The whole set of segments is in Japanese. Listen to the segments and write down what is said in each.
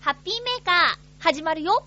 ハッピーメーカー、始まるよ。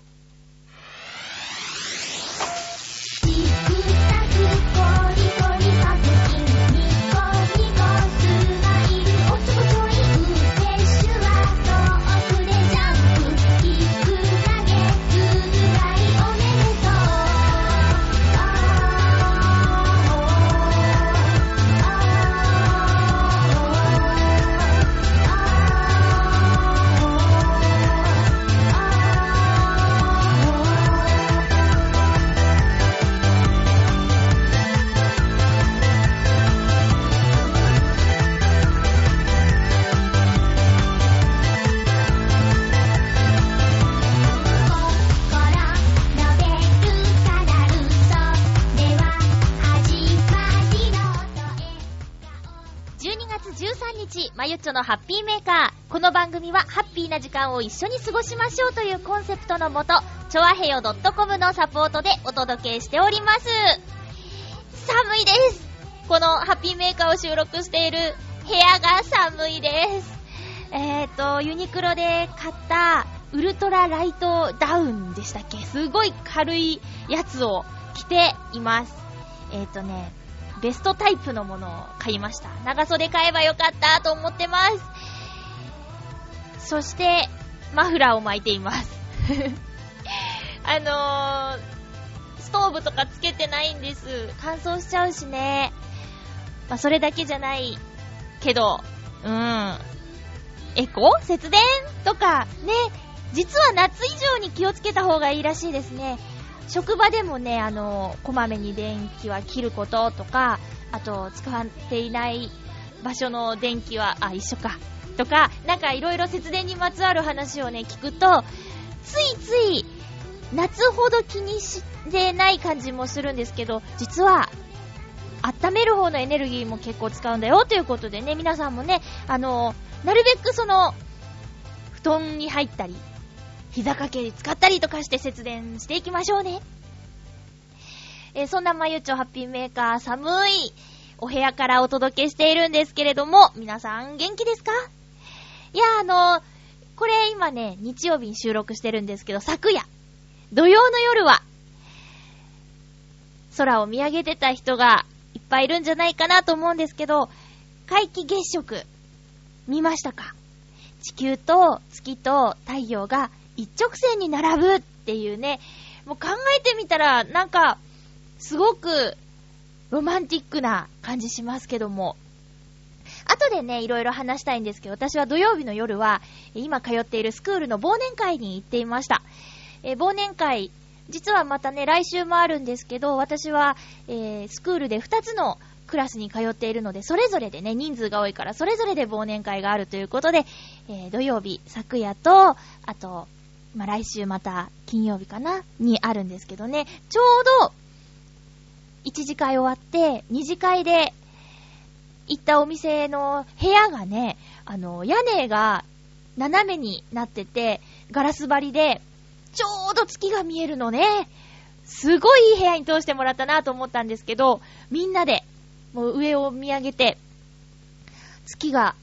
日、まゆっちょのハッピーメーカー。この番組はハッピーな時間を一緒に過ごしましょうというコンセプトのもと、ちょわへよ .com のサポートでお届けしております。寒いですこのハッピーメーカーを収録している部屋が寒いです。えーと、ユニクロで買ったウルトラライトダウンでしたっけ？すごい軽いやつを着ています。えーとね、ベストタイプのものを買いました。長袖買えばよかったと思ってます。そして、マフラーを巻いています。あのー、ストーブとかつけてないんです。乾燥しちゃうしね。まあ、それだけじゃないけど、うん。エコ？節電？とか、ね。実は夏以上に気をつけた方がいいらしいですね。職場でもね、あの、こまめに電気は切ることとか、あと、使っていない場所の電気は、あ、一緒か。とか、なんかいろいろ節電にまつわる話をね、聞くと、ついつい、夏ほど気にしてない感じもするんですけど、実は、温める方のエネルギーも結構使うんだよということでね、皆さんもね、あの、なるべくその、布団に入ったり、膝掛けに使ったりとかして節電していきましょうね。えーそんなまゆちょハッピーメーカー寒いお部屋からお届けしているんですけれども、皆さん元気ですか？いや、あのこれ今ね、日曜日に収録してるんですけど、昨夜、土曜の夜は、空を見上げてた人がいっぱいいるんじゃないかなと思うんですけど、皆既月食、見ましたか？地球と月と太陽が一直線に並ぶっていうね、もう考えてみたら、なんか、すごくロマンティックな感じしますけども。後でね、いろいろ話したいんですけど、私は土曜日の夜は、今通っているスクールの忘年会に行っていました。え忘年会、実はまたね、来週もあるんですけど、私は、えースクールで2つのクラスに通っているので、それぞれでね、人数が多いから、それぞれで忘年会があるということで、えー土曜日、昨夜と、あと、まあ、来週また金曜日かなにあるんですけどね、ちょうど、1次会終わって、2次会で行ったお店の部屋がね、あの、屋根が斜めになってて、ガラス張りで、ちょうど月が見えるのね。すごいいい部屋に通してもらったなと思ったんですけど、みんなで、もう上を見上げて、月が、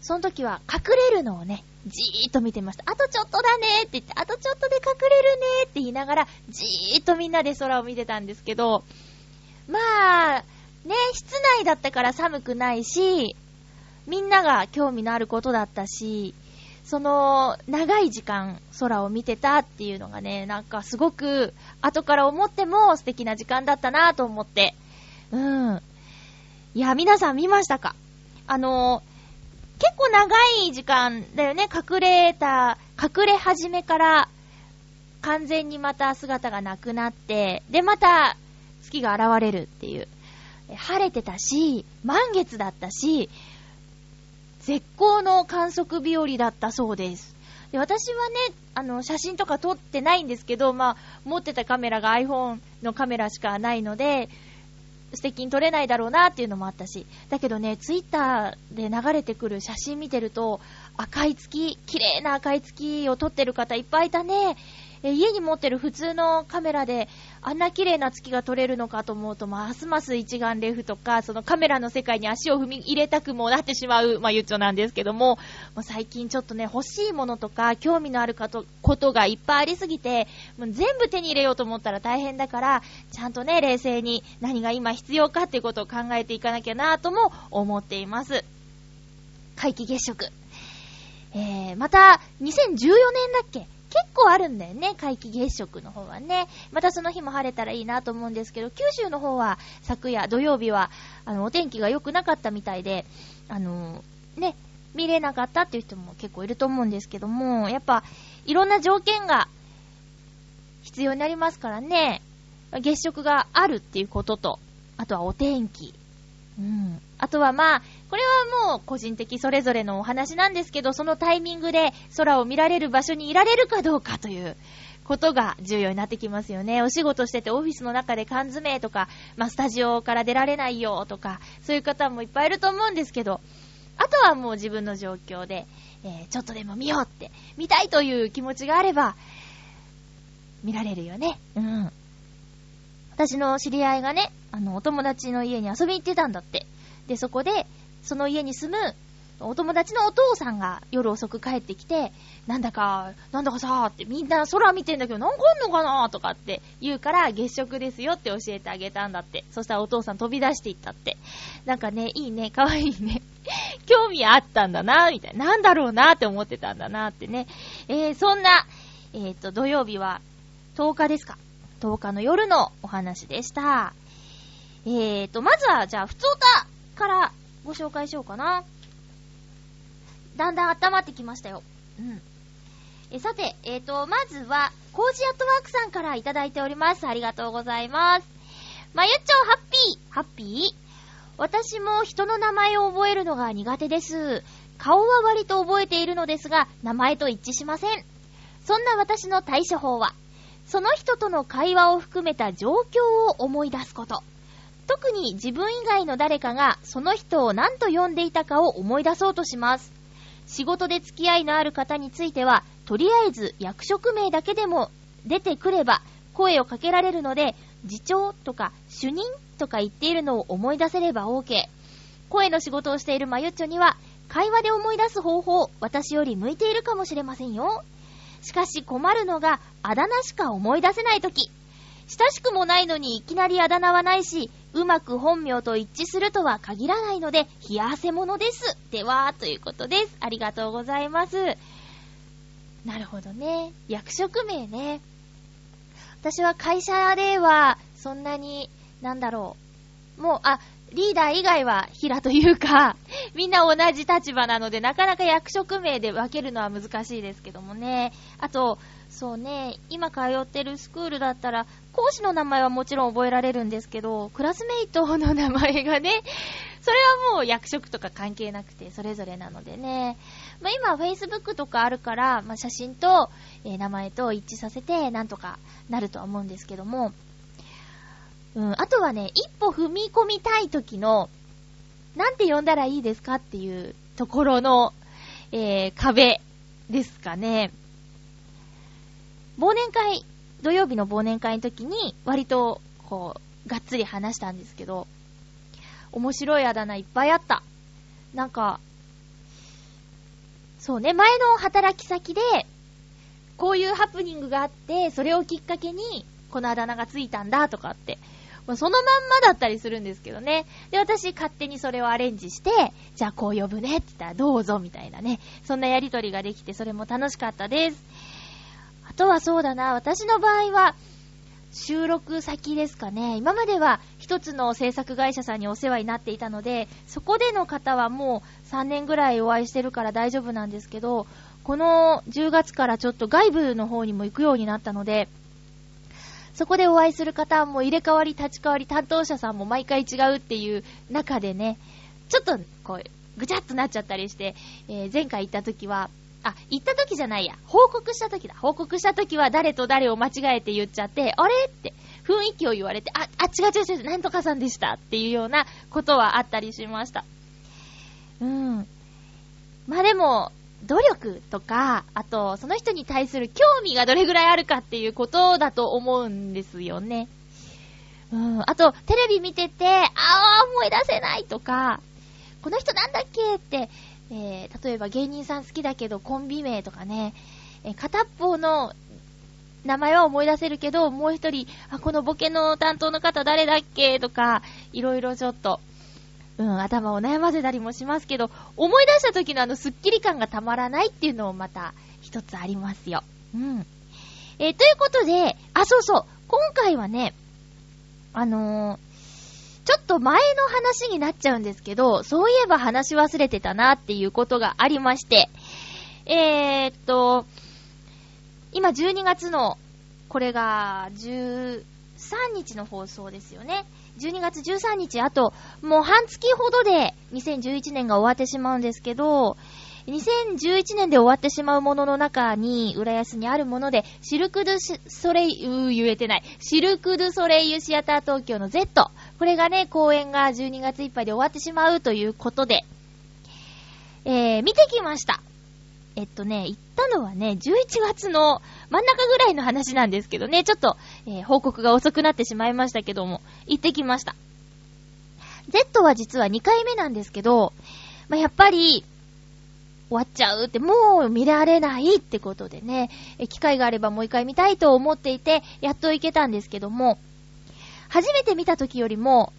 その時は隠れるのをね、じーっと見てました。あとちょっとだねって言って、あとちょっとで隠れるねって言いながら、じーっとみんなで空を見てたんですけど、まあ、ね、室内だったから寒くないし、みんなが興味のあることだったし、その、長い時間空を見てたっていうのがね、なんかすごく、後から思っても素敵な時間だったなと思って。うん。いや、皆さん見ましたか？あの、結構長い時間だよね、隠れた、隠れ始めから、完全にまた姿がなくなって、で、また、月が現れるっていう。晴れてたし、満月だったし、絶好の観測日和だったそうです。で私はね、あの、写真とか撮ってないんですけど、まあ、持ってたカメラが iPhone のカメラしかないので、素敵に撮れないだろうなっていうのもあったし、だけどね、ツイッターで流れてくる写真見てると、赤い月、綺麗な赤い月を撮ってる方いっぱいいたね。え家に持ってる普通のカメラであんな綺麗な月が撮れるのかと思うと、ますます一眼レフとか、そのカメラの世界に足を踏み入れたくもなってしまう、まあ、ゆっちょなんですけども、も最近ちょっとね、欲しいものとか、興味のあるかとことがいっぱいありすぎて、もう全部手に入れようと思ったら大変だから、ちゃんとね、冷静に何が今必要かっていうことを考えていかなきゃなぁとも思っています。皆既月食。えー、また、2014年だっけ？結構あるんだよね、皆既月食の方はね。またその日も晴れたらいいなと思うんですけど、九州の方は昨夜土曜日は、あの、お天気が良くなかったみたいで、あの、ね、見れなかったっていう人も結構いると思うんですけども、やっぱ、いろんな条件が必要になりますからね、月食があるっていうことと、あとはお天気。うん。あとはまあ、これはもう個人的それぞれのお話なんですけど、そのタイミングで空を見られる場所にいられるかどうかということが重要になってきますよね。お仕事しててオフィスの中で缶詰とか、まあ、スタジオから出られないよとか、そういう方もいっぱいいると思うんですけど、あとはもう自分の状況で、えー、ちょっとでも見ようって、見たいという気持ちがあれば、見られるよね。うん。私の知り合いがね、あの、お友達の家に遊びに行ってたんだって。で、そこで、その家に住むお友達のお父さんが夜遅く帰ってきて、なんだか、なんだかさーってみんな空見てんだけどなんかあんのかなーとかって言うから月食ですよって教えてあげたんだって。そしたらお父さん飛び出していったって。なんかね、いいね、かわいいね。興味あったんだなー、みたいな。なんだろうなーって思ってたんだなーってね。えー、そんな、えっ、ー、と、土曜日は10日ですか。10日の夜のお話でした。えーと、まずは、じゃあ、ふつおたからご紹介しようかな。だんだん温まってきましたよ。うん。え、さて、えーと、まずは、コージアットワークさんからいただいております。ありがとうございます。まゆっちょ、ハッピーハッピー？私も人の名前を覚えるのが苦手です。顔は割と覚えているのですが、名前と一致しません。そんな私の対処法は、その人との会話を含めた状況を思い出すこと。特に自分以外の誰かがその人を何と呼んでいたかを思い出そうとします。仕事で付き合いのある方については、とりあえず役職名だけでも出てくれば声をかけられるので、次長とか主任とか言っているのを思い出せれば OK。声の仕事をしているマユッチョには、会話で思い出す方法、私より向いているかもしれませんよ。しかし困るのが、あだ名しか思い出せないとき。親しくもないのにいきなりあだ名はないし、うまく本名と一致するとは限らないので、冷や汗ものです。では、ということです。ありがとうございます。なるほどね。役職名ね。私は会社では、そんなに、なんだろう。もう、あ、リーダー以外は平というか、みんな同じ立場なので、なかなか役職名で分けるのは難しいですけどもね。あと、そうね、今通ってるスクールだったら、講師の名前はもちろん覚えられるんですけど、クラスメイトの名前がね、それはもう役職とか関係なくて、それぞれなのでね。まあ、今、Facebook とかあるから、まあ、写真と、えー、名前と一致させて、なんとかなるとは思うんですけども、うん、あとはね、一歩踏み込みたい時の、なんて呼んだらいいですかっていうところの、えー、壁ですかね。忘年会、土曜日の忘年会の時に、割と、こう、がっつり話したんですけど、面白いあだ名いっぱいあった。なんか、そうね、前の働き先で、こういうハプニングがあって、それをきっかけに、このあだ名がついたんだとかって、まあ、そのまんまだったりするんですけどね。で、私勝手にそれをアレンジして、じゃあこう呼ぶねって言ったらどうぞみたいなね。そんなやりとりができて、それも楽しかったです。とはそうだな、私の場合は、収録先ですかね。今までは一つの制作会社さんにお世話になっていたので、そこでの方はもう3年ぐらいお会いしてるから大丈夫なんですけど、この10月からちょっと外部の方にも行くようになったので、そこでお会いする方も入れ替わり立ち替わり担当者さんも毎回違うっていう中でね、ちょっとこう、ぐちゃっとなっちゃったりして、えー、前回行った時は、あ、行った時じゃないや。報告した時だ。報告した時は誰と誰を間違えて言っちゃって、あれって雰囲気を言われて、あ、あ、違う違う違う、なんとかさんでしたっていうようなことはあったりしました。うん。まあでも、努力とか、あと、その人に対する興味がどれぐらいあるかっていうことだと思うんですよね。うん。あと、テレビ見てて、ああ、思い出せないとか、この人なんだっけって、えー、例えば芸人さん好きだけどコンビ名とかね、えー片っぽの名前は思い出せるけど、もう一人、あ、このボケの担当の方誰だっけとか、いろいろちょっと、うん、頭を悩ませたりもしますけど、思い出した時のあのスッキリ感がたまらないっていうのもまた一つありますよ。うん。えーということで、あ、そうそう、今回はね、あのちょっと前の話になっちゃうんですけど、そういえば話忘れてたなっていうことがありまして、えー、っと、今12月の、これが13日の放送ですよね。12月13日、あと、もう半月ほどで2011年が終わってしまうんですけど、2011年で終わってしまうものの中に、浦安にあるもので、シルクドゥソレイユ、う言えてない。シルクドゥソレイユシアター東京の Z。これがね、公演が12月いっぱいで終わってしまうということで、えー、見てきました。えっとね、行ったのはね、11月の真ん中ぐらいの話なんですけどね、ちょっと、えー報告が遅くなってしまいましたけども、行ってきました。Z は実は2回目なんですけど、まあ、やっぱり、終わっちゃうって、もう見られないってことでね、機会があればもう一回見たいと思っていて、やっと行けたんですけども、初めて見た時よりも、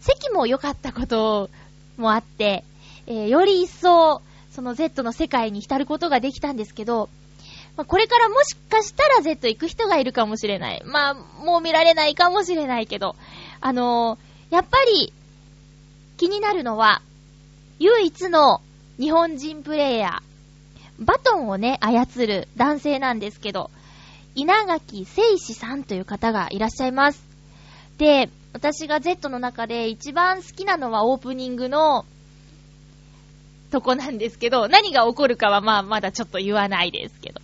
席も良かったこともあって、えーより一層、その Z の世界に浸ることができたんですけど、まあこれからもしかしたら Z 行く人がいるかもしれない。まあ、もう見られないかもしれないけど、あのーやっぱり、気になるのは、唯一の日本人プレイヤー、バトンをね、操る男性なんですけど、稲垣聖志さんという方がいらっしゃいます。で、私が Z の中で一番好きなのはオープニングのとこなんですけど、何が起こるかはまあまだちょっと言わないですけど。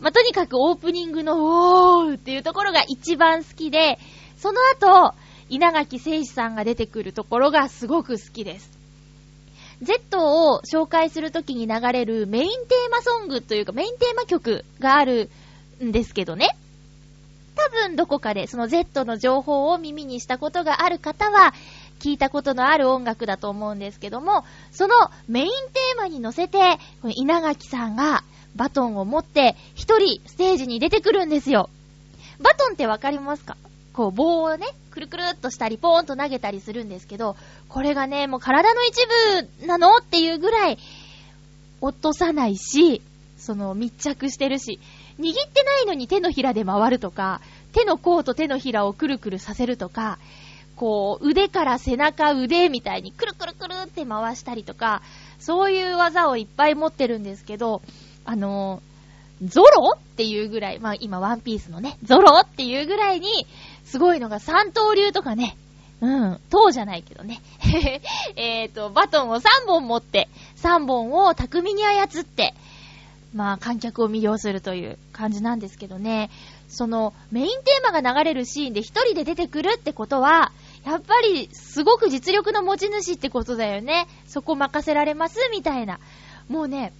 まあ、とにかくオープニングのおーっていうところが一番好きで、その後、稲垣聖志さんが出てくるところがすごく好きです。Z を紹介するときに流れるメインテーマソングというかメインテーマ曲があるんですけどね。多分どこかでその Z の情報を耳にしたことがある方は聞いたことのある音楽だと思うんですけども、そのメインテーマに乗せて、稲垣さんがバトンを持って一人ステージに出てくるんですよ。バトンってわかりますか？こう棒をね、くるくるっとしたりポーンと投げたりするんですけど、これがね、もう体の一部なの？っていうぐらい落とさないし、その密着してるし、握ってないのに手のひらで回るとか、手の甲と手のひらをくるくるさせるとか、こう、腕から背中、腕みたいにくるくるくるって回したりとか、そういう技をいっぱい持ってるんですけど、あの、ゾロっていうぐらい、まあ今ワンピースのね、ゾロっていうぐらいに、すごいのが三刀流とかね、うん、塔じゃないけどね。えっと、バトンを3本持って、3本を巧みに操って、まあ観客を魅了するという感じなんですけどね。そのメインテーマが流れるシーンで一人で出てくるってことは、やっぱりすごく実力の持ち主ってことだよね。そこ任せられますみたいな。もうね、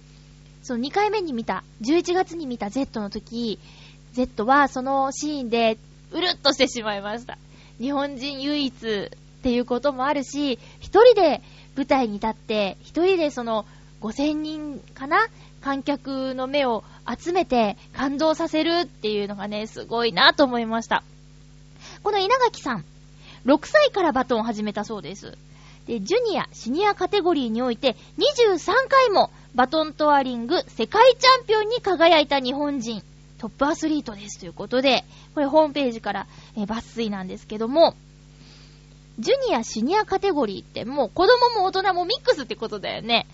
その2回目に見た、11月に見た Z の時、Z はそのシーンでうるっとしてしまいました。日本人唯一っていうこともあるし、一人で舞台に立って、一人でその5000人かな観客の目を集めて感動させるっていうのがね、すごいなと思いました。この稲垣さん、6歳からバトンを始めたそうです。で、ジュニア、シニアカテゴリーにおいて23回もバトントワリング世界チャンピオンに輝いた日本人、トップアスリートですということで、これホームページから、え抜粋なんですけども、ジュニア、シニアカテゴリーってもう子供も大人もミックスってことだよね。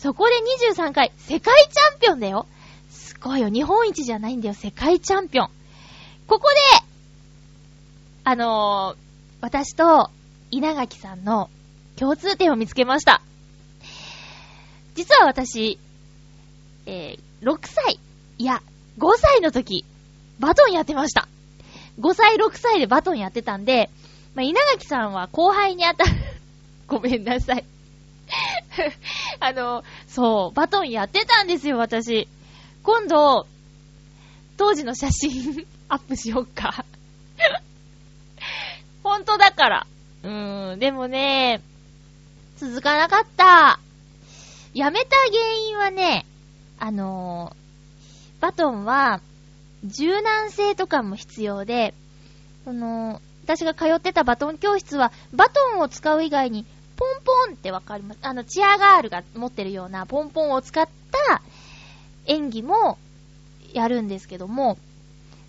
そこで23回、世界チャンピオンだよ。すごいよ。日本一じゃないんだよ。世界チャンピオン。ここで、あのー私と稲垣さんの共通点を見つけました。実は私、えー6歳、いや、5歳の時、バトンやってました。5歳、6歳でバトンやってたんで、まあ、稲垣さんは後輩にあたる、ごめんなさい。あの、そう、バトンやってたんですよ、私。今度、当時の写真 アップしよっか。本当だから。うーん、でもね、続かなかった。やめた原因はね、あのーバトンは、柔軟性とかも必要で、その、私が通ってたバトン教室は、バトンを使う以外に、ポンポンってわかりますあの、チアガールが持ってるようなポンポンを使った演技もやるんですけども、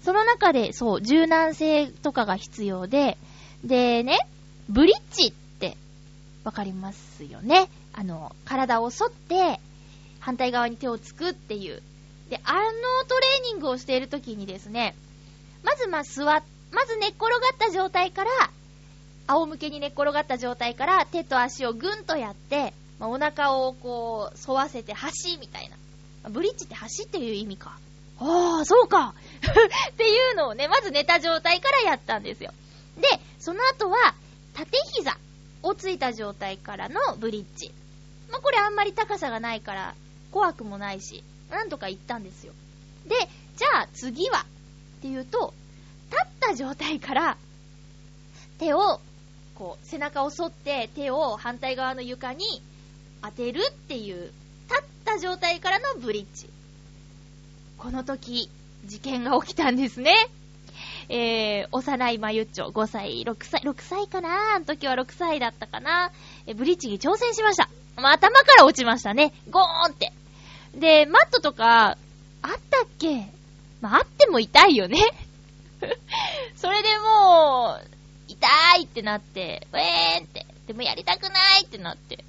その中で、そう、柔軟性とかが必要で、でね、ブリッジってわかりますよね。あの、体を反って、反対側に手をつくっていう。で、あのトレーニングをしている時にですね、まずまあ座っ、まず寝っ転がった状態から、仰向けに寝っ転がった状態から手と足をぐんとやって、まあ、お腹をこう、沿わせて橋みたいな。まあブリッジって橋っていう意味か。ああ、そうか っていうのをね、まず寝た状態からやったんですよ。で、その後は、縦膝をついた状態からのブリッジ。まあ、これあんまり高さがないから、怖くもないし、なんとか行ったんですよ。で、じゃあ次は、っていうと、立った状態から、手を、こう、背中を反って手を反対側の床に当てるっていう、立った状態からのブリッジ。この時、事件が起きたんですね。えー、幼いまゆっちょ、5歳、6歳、6歳かな？あの時は6歳だったかな？え、ブリッジに挑戦しました。まあ、頭から落ちましたね。ゴーンって。で、マットとか、あったっけ？まあ、あっても痛いよね。それでもう、痛いってなって、ウェーンって。でもやりたくないってなって。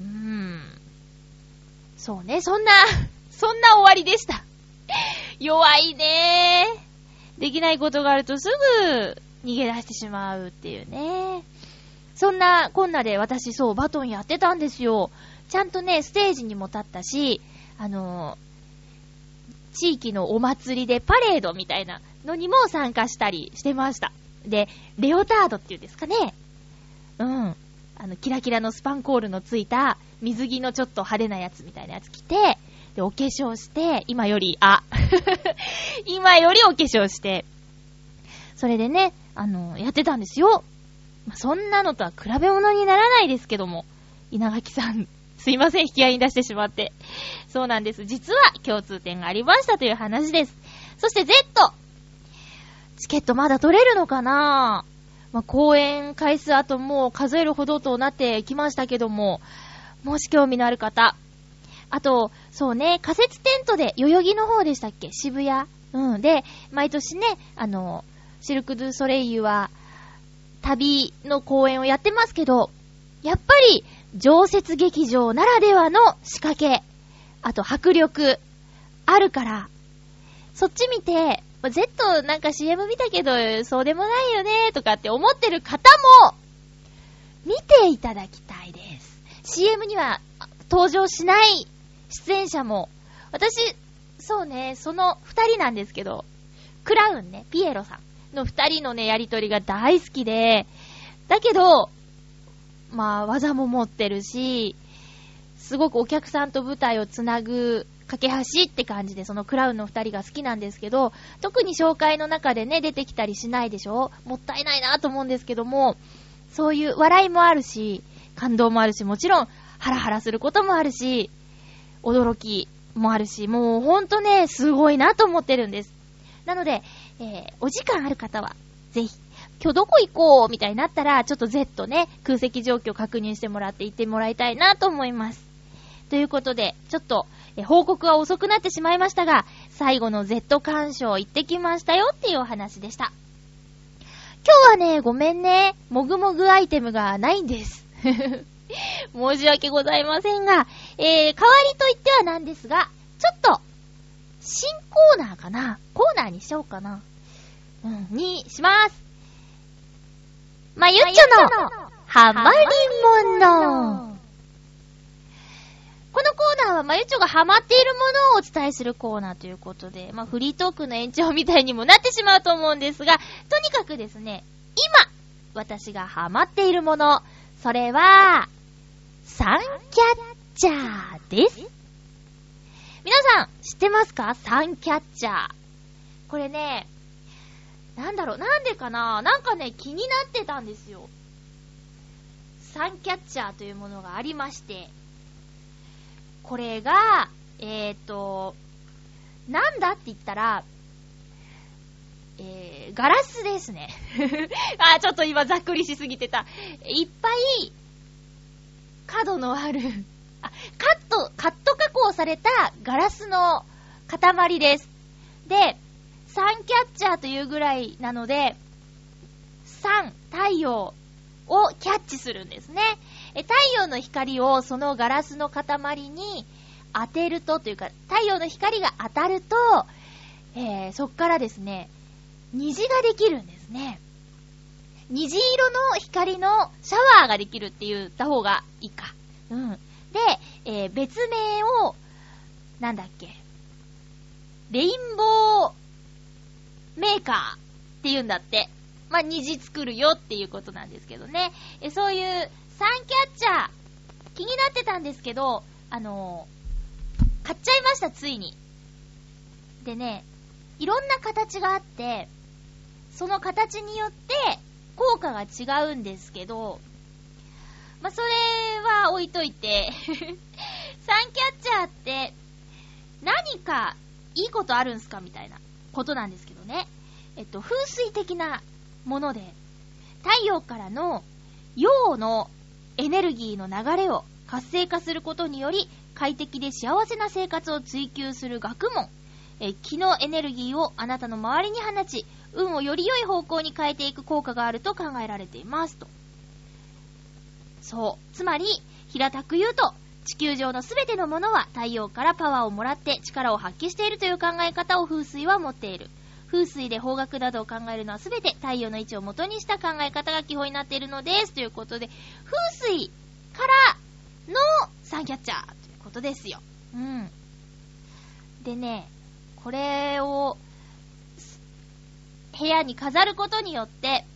うーん。そうね、そんな、そんな終わりでした。弱いねーできないことがあるとすぐ逃げ出してしまうっていうね。そんなこんなで私そうバトンやってたんですよ。ちゃんとね、ステージにも立ったし、あのー地域のお祭りでパレードみたいなのにも参加したりしてました。で、レオタードっていうんですかね。うん。あの、キラキラのスパンコールのついた水着のちょっと派手なやつみたいなやつ着て、で、お化粧して、今より、あ、今よりお化粧して、それでね、あの、やってたんですよ。まあそんなのとは比べ物にならないですけども、稲垣さん、すいません、引き合いに出してしまって。そうなんです。実は共通点がありましたという話です。そして Z! チケットまだ取れるのかな？まあ、公演回数あともう数えるほどとなってきましたけども、もし興味のある方。あと、そうね、仮設テントで、代々木の方でしたっけ？渋谷？うん。で、毎年ね、あの、シルク・ドゥ・ソレイユは、旅の公演をやってますけど、やっぱり、常設劇場ならではの仕掛け、あと迫力、あるから、そっち見て、ま Z なんか CM 見たけど、そうでもないよね、とかって思ってる方も、見ていただきたいです。CM には登場しない出演者も、私、そうね、その二人なんですけど、クラウンね、ピエロさんの二人のね、やりとりが大好きで、だけど、まあ、技も持ってるし、すごくお客さんと舞台をつなぐ架け橋って感じで、そのクラウンの二人が好きなんですけど、特に紹介の中でね、出てきたりしないでしょ？もったいないなと思うんですけども、そういう笑いもあるし、感動もあるし、もちろん、ハラハラすることもあるし、驚きもあるし、もうほんとね、すごいなと思ってるんです。なので、えー、お時間ある方は、ぜひ、今日どこ行こうみたいになったら、ちょっと Z ね、空席状況確認してもらって行ってもらいたいなと思います。ということで、ちょっと、え報告は遅くなってしまいましたが、最後の Z 鑑賞行ってきましたよっていうお話でした。今日はね、ごめんね、もぐもぐアイテムがないんです。申し訳ございませんが、えー、代わりと言ってはなんですが、ちょっと、新コーナーかなコーナーにしようかなうん、にします。まゆっちょの、ハマりもの。このコーナーはまゆちょがハマっているものをお伝えするコーナーということで、まあフリートークの延長みたいにもなってしまうと思うんですが、とにかくですね、今、私がハマっているもの、それは、サンキャッチャーです。皆さん、知ってますか？サンキャッチャー。これね、なんだろう、なんでかな？なんかね、気になってたんですよ。サンキャッチャーというものがありまして、これが、えーと、なんだって言ったら、えー、ガラスですね。あ、ちょっと今ざっくりしすぎてた。いっぱい、角のある、あ、カット、カット加工されたガラスの塊です。で、サンキャッチャーというぐらいなので、サン、太陽をキャッチするんですね。太陽の光をそのガラスの塊に当てるとというか、太陽の光が当たると、えー、そっからですね、虹ができるんですね。虹色の光のシャワーができるって言った方がいいか。うん。で、えー別名を、なんだっけ、レインボーメーカーって言うんだって。まあ、虹作るよっていうことなんですけどね。えそういうサンキャッチャー、気になってたんですけど、あのー買っちゃいました、ついに。でね、いろんな形があって、その形によって効果が違うんですけど、まあ、それは置いといて、サンキャッチャーって何かいいことあるんすかみたいなことなんですけどね。えっと、風水的なもので、太陽からの陽のエネルギーの流れを活性化することにより、快適で幸せな生活を追求する学問。え気のエネルギーをあなたの周りに放ち、運をより良い方向に変えていく効果があると考えられています。と。そう。つまり、平たく言うと、地球上のすべてのものは太陽からパワーをもらって力を発揮しているという考え方を風水は持っている。風水で方角などを考えるのはすべて太陽の位置を元にした考え方が基本になっているのです。ということで、風水からのサンキャッチャーということですよ。うん。でね、これを、部屋に飾ることによって、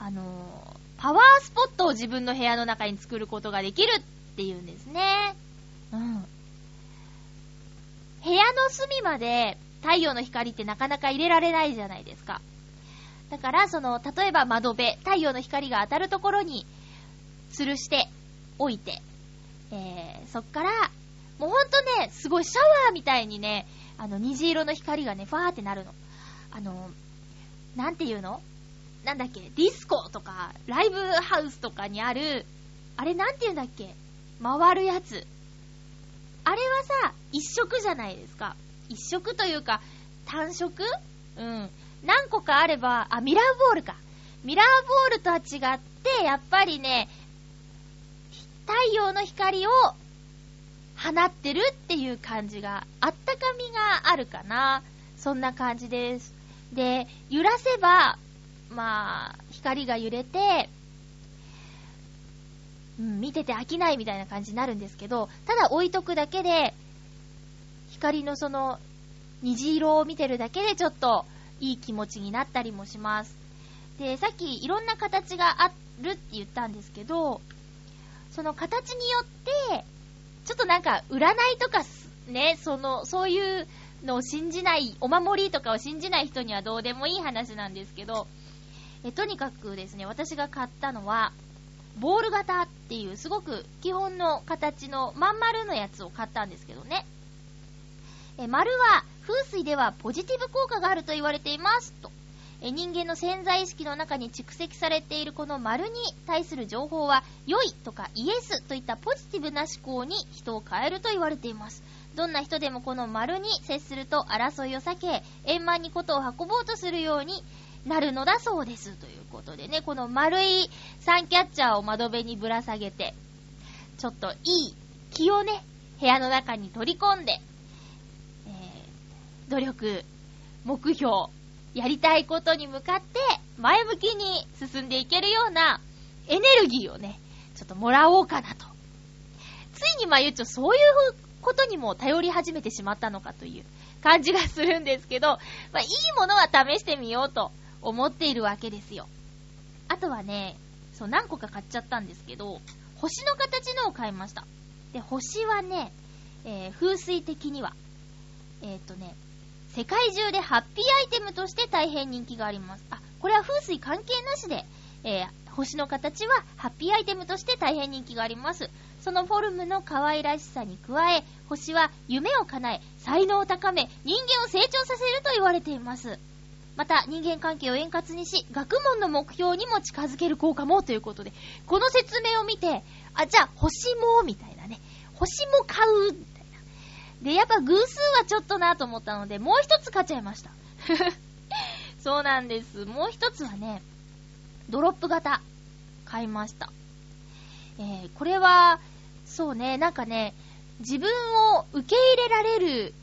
あのパワースポットを自分の部屋の中に作ることができるっていうんですね。うん。部屋の隅まで太陽の光ってなかなか入れられないじゃないですか。だから、その、例えば窓辺、太陽の光が当たるところに吊るしておいて、えー、そっから、もうほんとね、すごいシャワーみたいにね、あの、虹色の光がね、ファーってなるの。あの、なんていうの？なんだっけ、ディスコとか、ライブハウスとかにある、あれなんて言うんだっけ？回るやつ。あれはさ、一色じゃないですか。一色というか、単色？うん。何個かあれば、あ、ミラーボールか。ミラーボールとは違って、やっぱりね、太陽の光を放ってるっていう感じが、あったかみがあるかな。そんな感じです。で、揺らせば、まあ、光が揺れて、うん、見てて飽きないみたいな感じになるんですけど、ただ置いとくだけで、光のその、虹色を見てるだけでちょっといい気持ちになったりもします。で、さっきいろんな形があるって言ったんですけど、その形によって、ちょっとなんか占いとかね、その、そういうのを信じない、お守りとかを信じない人にはどうでもいい話なんですけど、えとにかくですね、私が買ったのは、ボール型っていうすごく基本の形のまん丸のやつを買ったんですけどね。え丸は風水ではポジティブ効果があると言われていますと。え人間の潜在意識の中に蓄積されているこの丸に対する情報は良いとかイエスといったポジティブな思考に人を変えると言われています。どんな人でもこの丸に接すると争いを避け、円満にことを運ぼうとするようになるのだそうです。ということでね、この丸いサンキャッチャーを窓辺にぶら下げて、ちょっといい気をね、部屋の中に取り込んで、努力、目標、やりたいことに向かって前向きに進んでいけるようなエネルギーをね、ちょっともらおうかなと。ついにまあ言うとそういうことにも頼り始めてしまったのかという感じがするんですけど、まあいいものは試してみようと思っているわけですよ。あとはね、そう何個か買っちゃったんですけど、星の形のを買いました。で、星はね、えー風水的には、えっ、とね、世界中でハッピーアイテムとして大変人気があります。あ、これは風水関係なしで、えー星の形はハッピーアイテムとして大変人気があります。そのフォルムの可愛らしさに加え、星は夢を叶え、才能を高め、人間を成長させると言われています。また、人間関係を円滑にし、学問の目標にも近づける効果もということで、この説明を見て、あ、じゃあ、星も、みたいなね。星も買う、で、やっぱ偶数はちょっとなと思ったので、もう一つ買っちゃいました。そうなんです。もう一つはね、ドロップ型、買いました。えー、これは、そうね、なんかね、自分を受け入れられる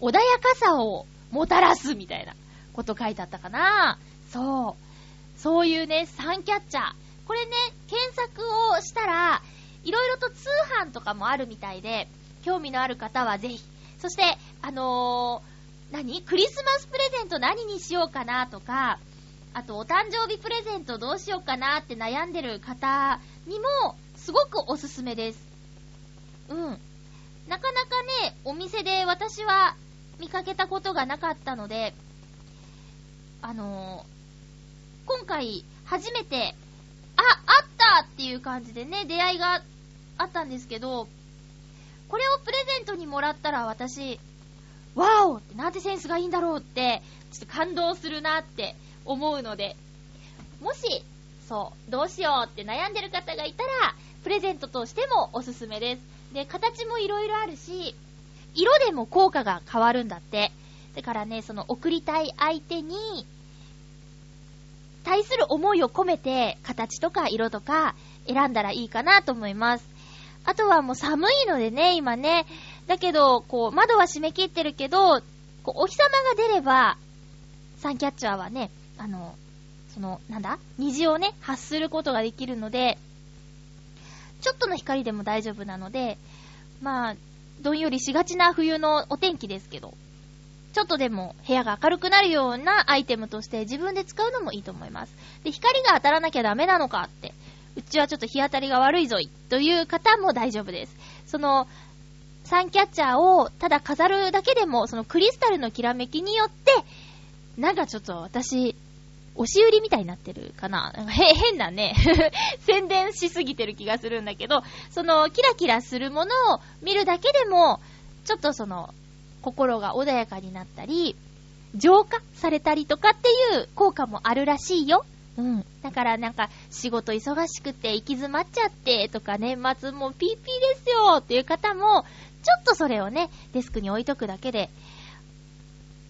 穏やかさをもたらすみたいなこと書いてあったかなそう。そういうね、サンキャッチャー。これね、検索をしたら、いろいろと通販とかもあるみたいで、興味のある方はぜひ。そして、あのー、何？クリスマスプレゼント何にしようかなとか、あとお誕生日プレゼントどうしようかなって悩んでる方にも、すごくおすすめです。うん。なかなかね、お店で私は見かけたことがなかったので、あのー今回初めて、あ、あったっていう感じでね、出会いがあったんですけど、これをプレゼントにもらったら私、ワオってなんてセンスがいいんだろうって、ちょっと感動するなって思うので、もし、そう、どうしようって悩んでる方がいたら、プレゼントとしてもおすすめです。で、形もいろいろあるし、色でも効果が変わるんだって。だからね、その送りたい相手に、対する思いを込めて、形とか色とか選んだらいいかなと思います。あとはもう寒いのでね、今ね。だけど、こう、窓は閉め切ってるけど、こう、お日様が出れば、サンキャッチャーはね、あの、その、なんだ虹をね、発することができるので、ちょっとの光でも大丈夫なので、まあ、どんよりしがちな冬のお天気ですけど、ちょっとでも部屋が明るくなるようなアイテムとして自分で使うのもいいと思います。で、光が当たらなきゃダメなのかって、うちはちょっと日当たりが悪いぞい、という方も大丈夫です。その、サンキャッチャーをただ飾るだけでも、そのクリスタルのきらめきによって、なんかちょっと私、押し売りみたいになってるかななんかへ、変なね、宣伝しすぎてる気がするんだけど、その、キラキラするものを見るだけでも、ちょっとその、心が穏やかになったり、浄化されたりとかっていう効果もあるらしいよ。うん。だからなんか、仕事忙しくて行き詰まっちゃってとか年末もピーピーですよっていう方も、ちょっとそれをね、デスクに置いとくだけで、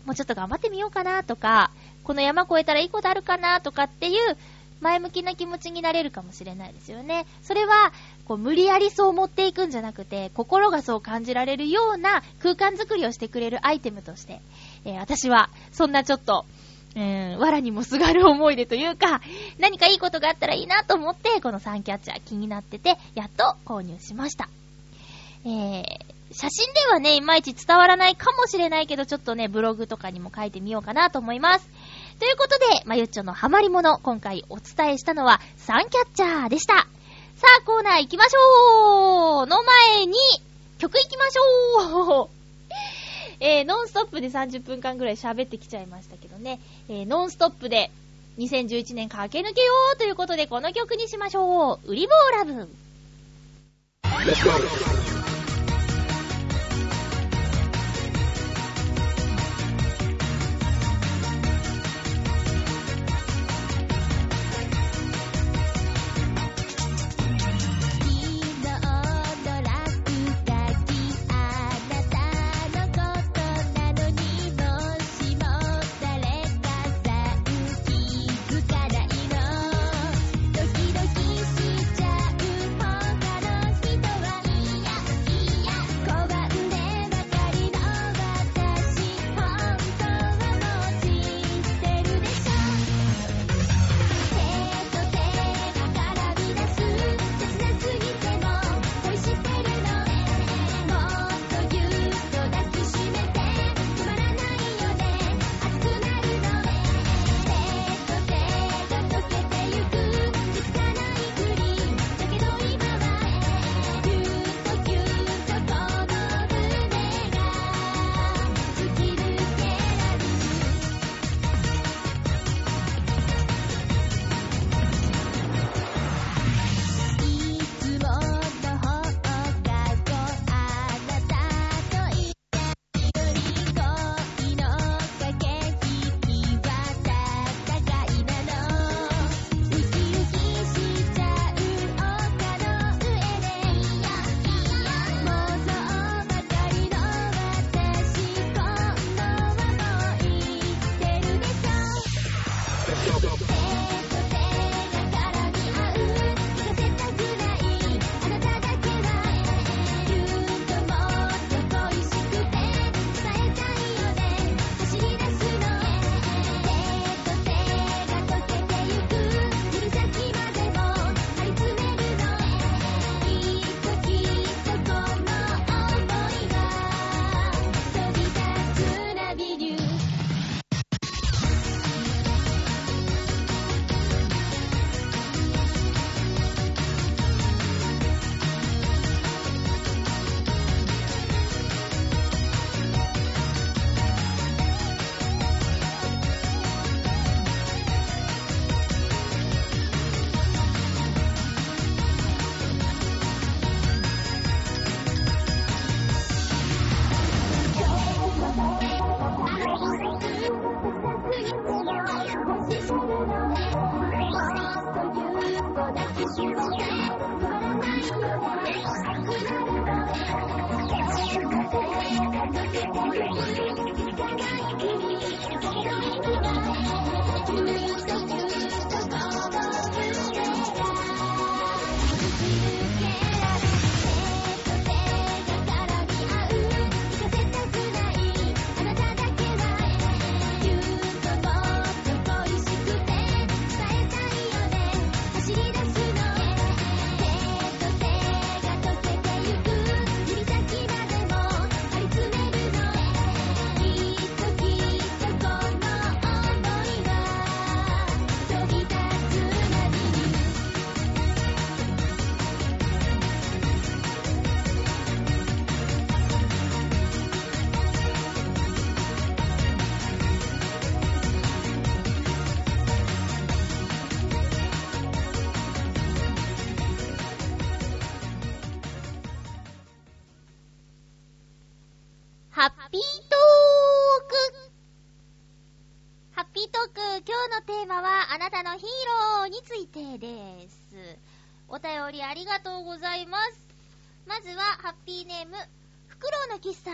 もうちょっと頑張ってみようかなとか、この山越えたらいいことあるかなとかっていう前向きな気持ちになれるかもしれないですよね。それは、こう無理やりそう持っていくんじゃなくて、心がそう感じられるような空間づくりをしてくれるアイテムとして、えー私はそんなちょっと、うん、藁にもすがる思い出というか、何かいいことがあったらいいなと思って、このサンキャッチャー気になってて、やっと購入しました。えー、写真ではね、いまいち伝わらないかもしれないけど、ちょっとね、ブログとかにも書いてみようかなと思います。ということで、まゆっちょのハマりもの、今回お伝えしたのは、サンキャッチャーでした。さあ、コーナー行きましょうの前に、曲行きましょうえー、ノンストップで30分間ぐらい喋ってきちゃいましたけどね、えー、ノンストップで2011年駆け抜けようということで、この曲にしましょう。ウリボーラブ。「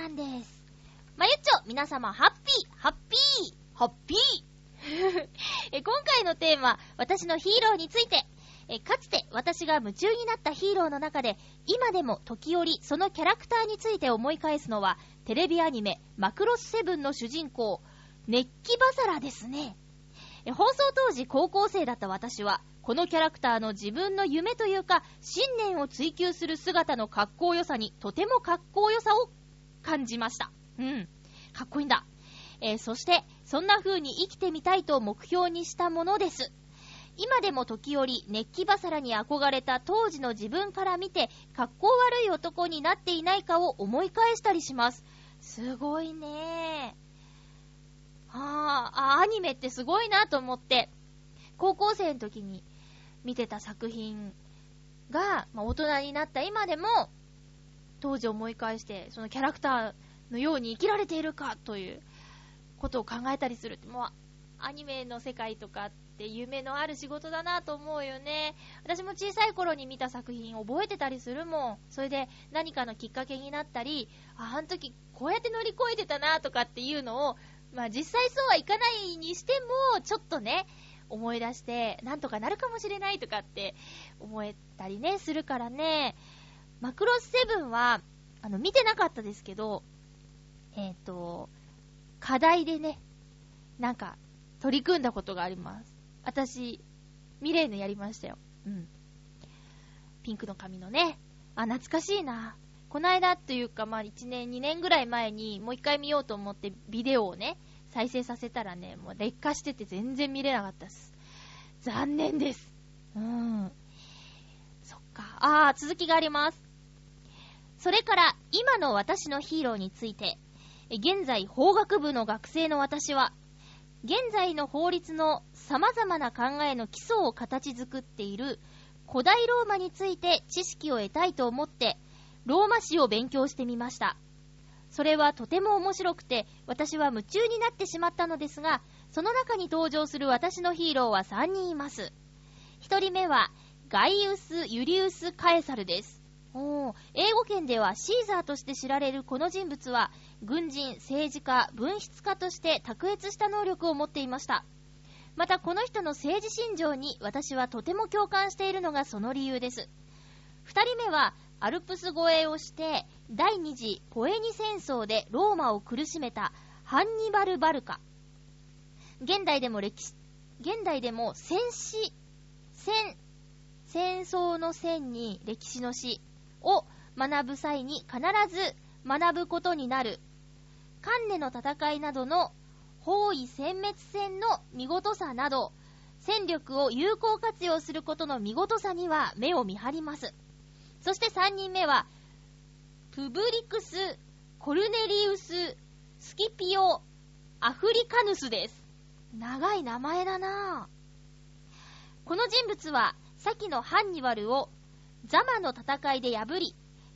ロウのキスさんです。まゆっちょ、皆様、ハッピー、ハッピー、ハッピー え今回のテーマ、私のヒーローについて、えかつて私が夢中になったヒーローの中で、今でも時折そのキャラクターについて思い返すのは、テレビアニメ、マクロスセブンの主人公、熱気バサラですね。え放送当時高校生だった私は、このキャラクターの自分の夢というか、信念を追求する姿の格好良さに、とても格好良さを感じました。うん。かっこいいんだ。えーそして、そんな風に生きてみたいと目標にしたものです。今でも時折、熱気バサラに憧れた当時の自分から見て、格好悪い男になっていないかを思い返したりします。すごいねはあ、あ、アニメってすごいなと思って、高校生の時に見てた作品が、まあ、大人になった今でも、当時思い返して、そのキャラクターのように生きられているかということを考えたりする。もう、アニメの世界とかって夢のある仕事だなと思うよね。私も小さい頃に見た作品覚えてたりするもん。それで何かのきっかけになったり、あ、あの時こうやって乗り越えてたなとかっていうのを、まあ実際そうはいかないにしても、ちょっとね、思い出して、なんとかなるかもしれないとかって思えたりね、するからね。マクロスセブンは、あの、見てなかったですけど、えっ、と、課題でね、なんか、取り組んだことがあります。私、ミレイのやりましたよ。うん。ピンクの髪のね。あ、懐かしいな。こないだというか、まあ、1年、2年ぐらい前に、もう一回見ようと思って、ビデオをね、再生させたらね、もう劣化してて全然見れなかったです。残念です。うん。そっか。あー、続きがあります。それから、今の私のヒーローについて、現在、法学部の学生の私は、現在の法律の様々な考えの基礎を形作っている古代ローマについて知識を得たいと思って、ローマ史を勉強してみました。それはとても面白くて、私は夢中になってしまったのですが、その中に登場する私のヒーローは3人います。1人目は、ガイウス・ユリウス・カエサルです。お英語圏ではシーザーとして知られるこの人物は、軍人、政治家、文筆家として卓越した能力を持っていました。またこの人の政治信条に私はとても共感しているのがその理由です。二人目は、アルプス越えをして、第二次ポエニ戦争でローマを苦しめたハンニバル・バルカ。現代でも歴史、現代でも戦死、戦、戦争の戦に歴史の史を学ぶ際に必ず学ぶことになる、カンネの戦いなどの包囲殲滅戦の見事さなど、戦力を有効活用することの見事さには目を見張ります。そして3人目は、プブリクス・コルネリウス・スキピオ・アフリカヌスです。長い名前だなぁ。この人物は、先のハンニバルをザマの戦いで破り、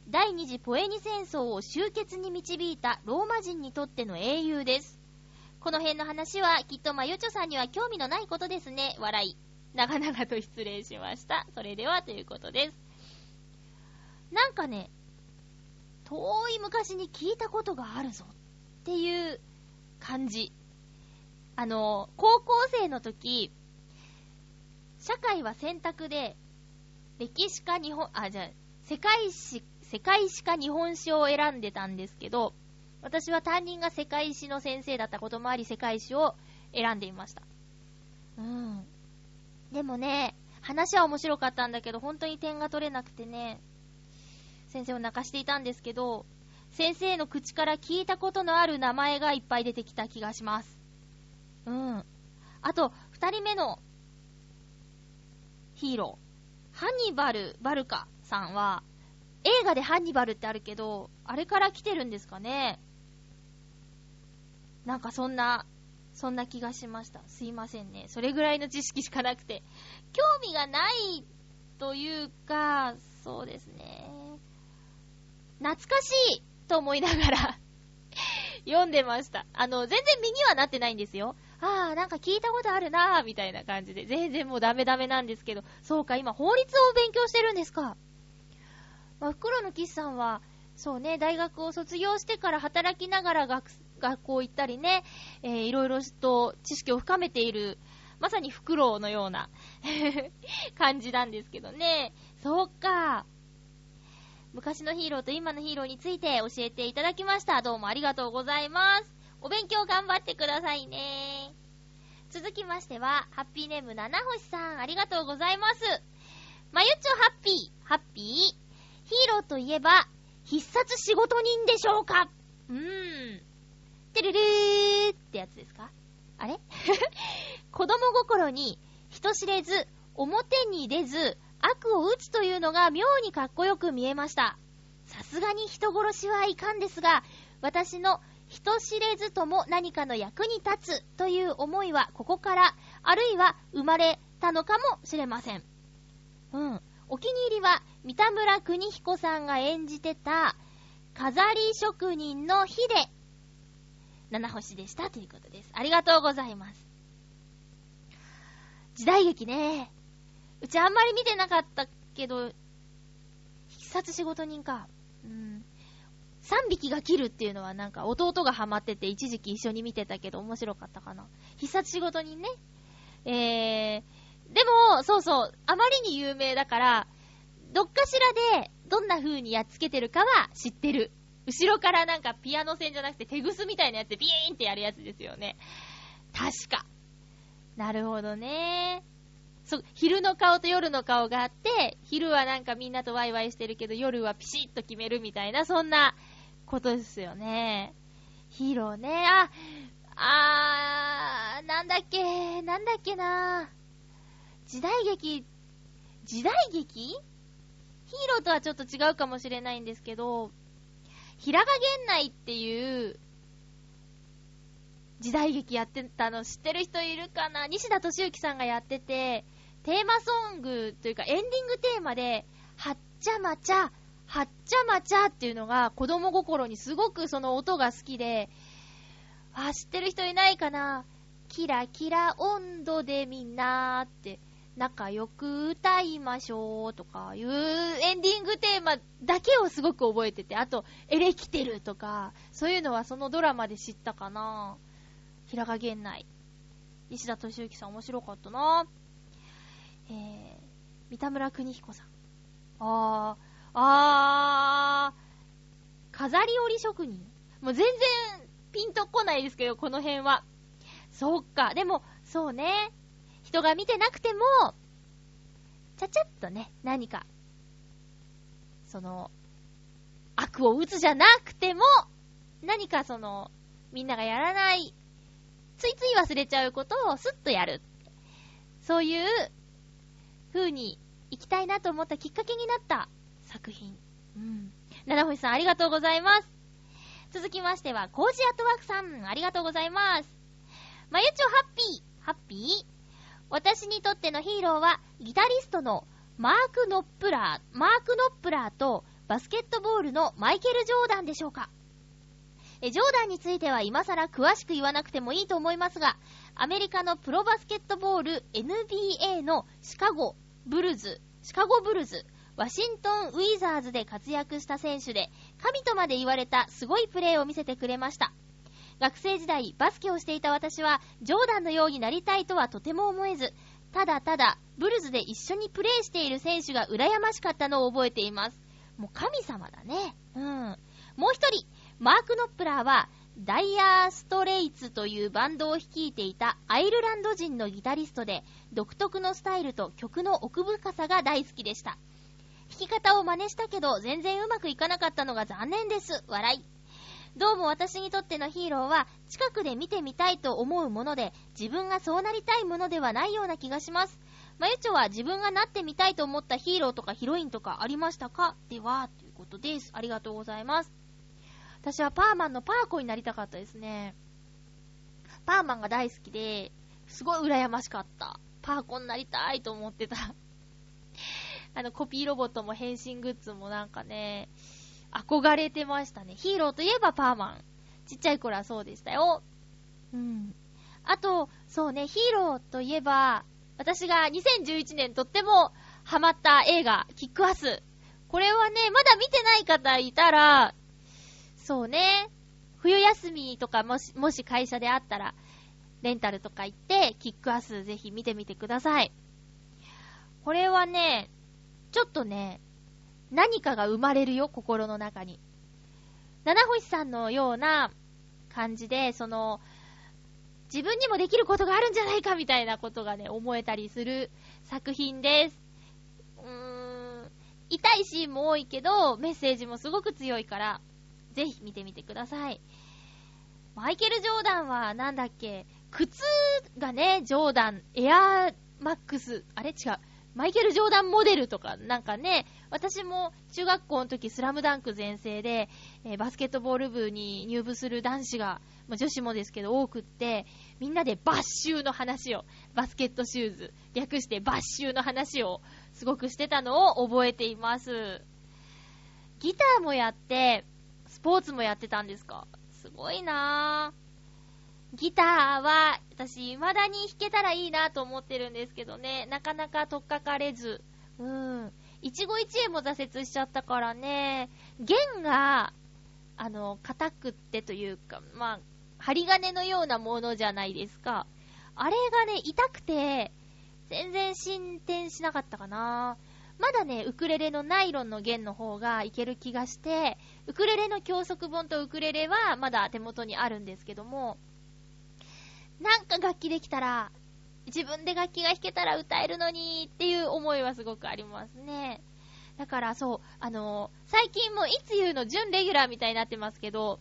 第二次ポエニ戦争を終結に導いたローマ人にとっての英雄です。この辺の話はきっとまゆちょさんには興味のないことですね。笑い。長々と失礼しました。それではということです。なんかね、遠い昔に聞いたことがあるぞっていう感じ。あの、高校生の時、社会は選択で、歴史か日本、あ、じゃあ、世界史、世界史か日本史を選んでたんですけど、私は担任が世界史の先生だったこともあり、世界史を選んでいました。うん。でもね、話は面白かったんだけど、本当に点が取れなくてね、先生を泣かしていたんですけど、先生の口から聞いたことのある名前がいっぱい出てきた気がします。うん。あと、二人目のヒーロー。ハンニバル・バルカさんは、映画でハンニバルってあるけど、あれから来てるんですかね？なんかそんな、そんな気がしました。すいませんね。それぐらいの知識しかなくて。興味がないというか、そうですね。懐かしいと思いながら 読んでました。あの、全然身にはなってないんですよ。あー、なんか聞いたことあるなー、みたいな感じで。全然もうダメダメなんですけど。そうか、今法律を勉強してるんですか。まあ、袋のキスさんは、そうね、大学を卒業してから働きながら学、学校行ったりね、えー、いろいろと知識を深めている、まさにフクロウのような 感じなんですけどね。そうか。昔のヒーローと今のヒーローについて教えていただきました。どうもありがとうございます。お勉強頑張ってくださいね。続きましては、ハッピーネーム七星さん、ありがとうございます。まゆちょハッピー、ハッピー。ヒーローといえば、必殺仕事人でしょうかうーん。てるるーってやつですか？あれ？子供心に人知れず、表に出ず、悪を打つというのが妙にかっこよく見えました。さすがに人殺しはいかんですが、私の人知れずとも何かの役に立つという思いはここから、あるいは生まれたのかもしれません。うん。お気に入りは、三田村邦彦さんが演じてた、飾り職人の日で、七星でしたということです。ありがとうございます。時代劇ね。うちあんまり見てなかったけど、必殺仕事人か。うん。3匹が切るっていうのはなんか弟がハマってて一時期一緒に見てたけど面白かったかな。必殺仕事人ね。えー、でも、そうそう、あまりに有名だから、どっかしらでどんな風にやっつけてるかは知ってる。後ろからなんかピアノ線じゃなくて手ぐすみたいなやつでビーンってやるやつですよね。確か。なるほどね。そう、昼の顔と夜の顔があって、昼はなんかみんなとワイワイしてるけど、夜はピシッと決めるみたいな、そんなことですよね。ヒーローね。あ、あー、なんだっけ、なんだっけな時代劇、時代劇？ヒーローとはちょっと違うかもしれないんですけど、平賀源内っていう時代劇やってたの知ってる人いるかな？西田敏行さんがやってて、テーマソングというかエンディングテーマで、はっちゃまちゃ、はっちゃまちゃっていうのが子供心にすごくその音が好きで、あ、知ってる人いないかな？キラキラ温度でみんなーって、仲良く歌いましょうとかいうエンディングテーマだけをすごく覚えてて、あと、エレキテルとか、そういうのはそのドラマで知ったかな？平賀源内。西田敏行さん面白かったなえー、三田村邦彦さん。あー、あー、飾り折り職人？もう全然ピンとこないですけど、この辺は。そっか。でも、そうね。人が見てなくても、ちゃちゃっとね、何か、その、悪を打つじゃなくても、何かその、みんながやらない、ついつい忘れちゃうことをスッとやる。そういう風に行きたいなと思ったきっかけになった作品。うん。七星さんありがとうございます。続きましては、コージアットワークさん、ありがとうございます。まゆちょハッピー、ハッピー？私にとってのヒーローは、ギタリストのマーク・ノップラー、マーク・ノップラーと、バスケットボールのマイケル・ジョーダンでしょうか。え、ジョーダンについては今更詳しく言わなくてもいいと思いますが、アメリカのプロバスケットボール NBA のシカゴ、ブルズ、シカゴブルズ、ワシントン・ウィザーズで活躍した選手で、神とまで言われたすごいプレーを見せてくれました。学生時代、バスケをしていた私は、ジョーダンのようになりたいとはとても思えず、ただただ、ブルズで一緒にプレーしている選手が羨ましかったのを覚えています。もう神様だね。うん。もう一人、マーク・ノップラーは、ダイヤーストレイツというバンドを率いていたアイルランド人のギタリストで、独特のスタイルと曲の奥深さが大好きでした。弾き方を真似したけど、全然うまくいかなかったのが残念です。笑い。どうも私にとってのヒーローは、近くで見てみたいと思うもので、自分がそうなりたいものではないような気がします。まゆちょは自分がなってみたいと思ったヒーローとかヒロインとかありましたか？では、ということです。ありがとうございます。私はパーマンのパーコになりたかったですね。パーマンが大好きで、すごい羨ましかった。パーコになりたいと思ってた。あの、コピーロボットも変身グッズもなんかね、憧れてましたね。ヒーローといえばパーマン。ちっちゃい頃はそうでしたよ。うん。あと、そうね、ヒーローといえば、私が2011年とってもハマった映画、キックアス。これはね、まだ見てない方いたら、そうね、冬休みとかもし、もし会社であったら、レンタルとか行って、キックアスぜひ見てみてください。これはね、ちょっとね、何かが生まれるよ、心の中に。七星さんのような感じで、その、自分にもできることがあるんじゃないかみたいなことがね、思えたりする作品です。うーん、痛いシーンも多いけど、メッセージもすごく強いから、ぜひ見てみてください。マイケル・ジョーダンはなんだっけ？靴がね、ジョーダン、エアーマックス、あれ？違う。マイケル・ジョーダンモデルとか、なんかね、私も中学校の時スラムダンク全盛で、えーバスケットボール部に入部する男子が、まあ、女子もですけど多くって、みんなでバッシューの話を、バスケットシューズ、略してバッシューの話をすごくしてたのを覚えています。ギターもやって、スポーツもやってたんですか？すごいなぁ。ギターは、私、未だに弾けたらいいなと思ってるんですけどね、なかなか取っかかれず。うん。一期一会も挫折しちゃったからね、弦が、あの、硬くってというか、まあ、針金のようなものじゃないですか。あれがね、痛くて、全然進展しなかったかな。まだね、ウクレレのナイロンの弦の方がいける気がして、ウクレレの教則本とウクレレはまだ手元にあるんですけども、なんか楽器できたら、自分で楽器が弾けたら歌えるのにっていう思いはすごくありますね。だからそう、あのー最近もいつ言うの準レギュラーみたいになってますけど、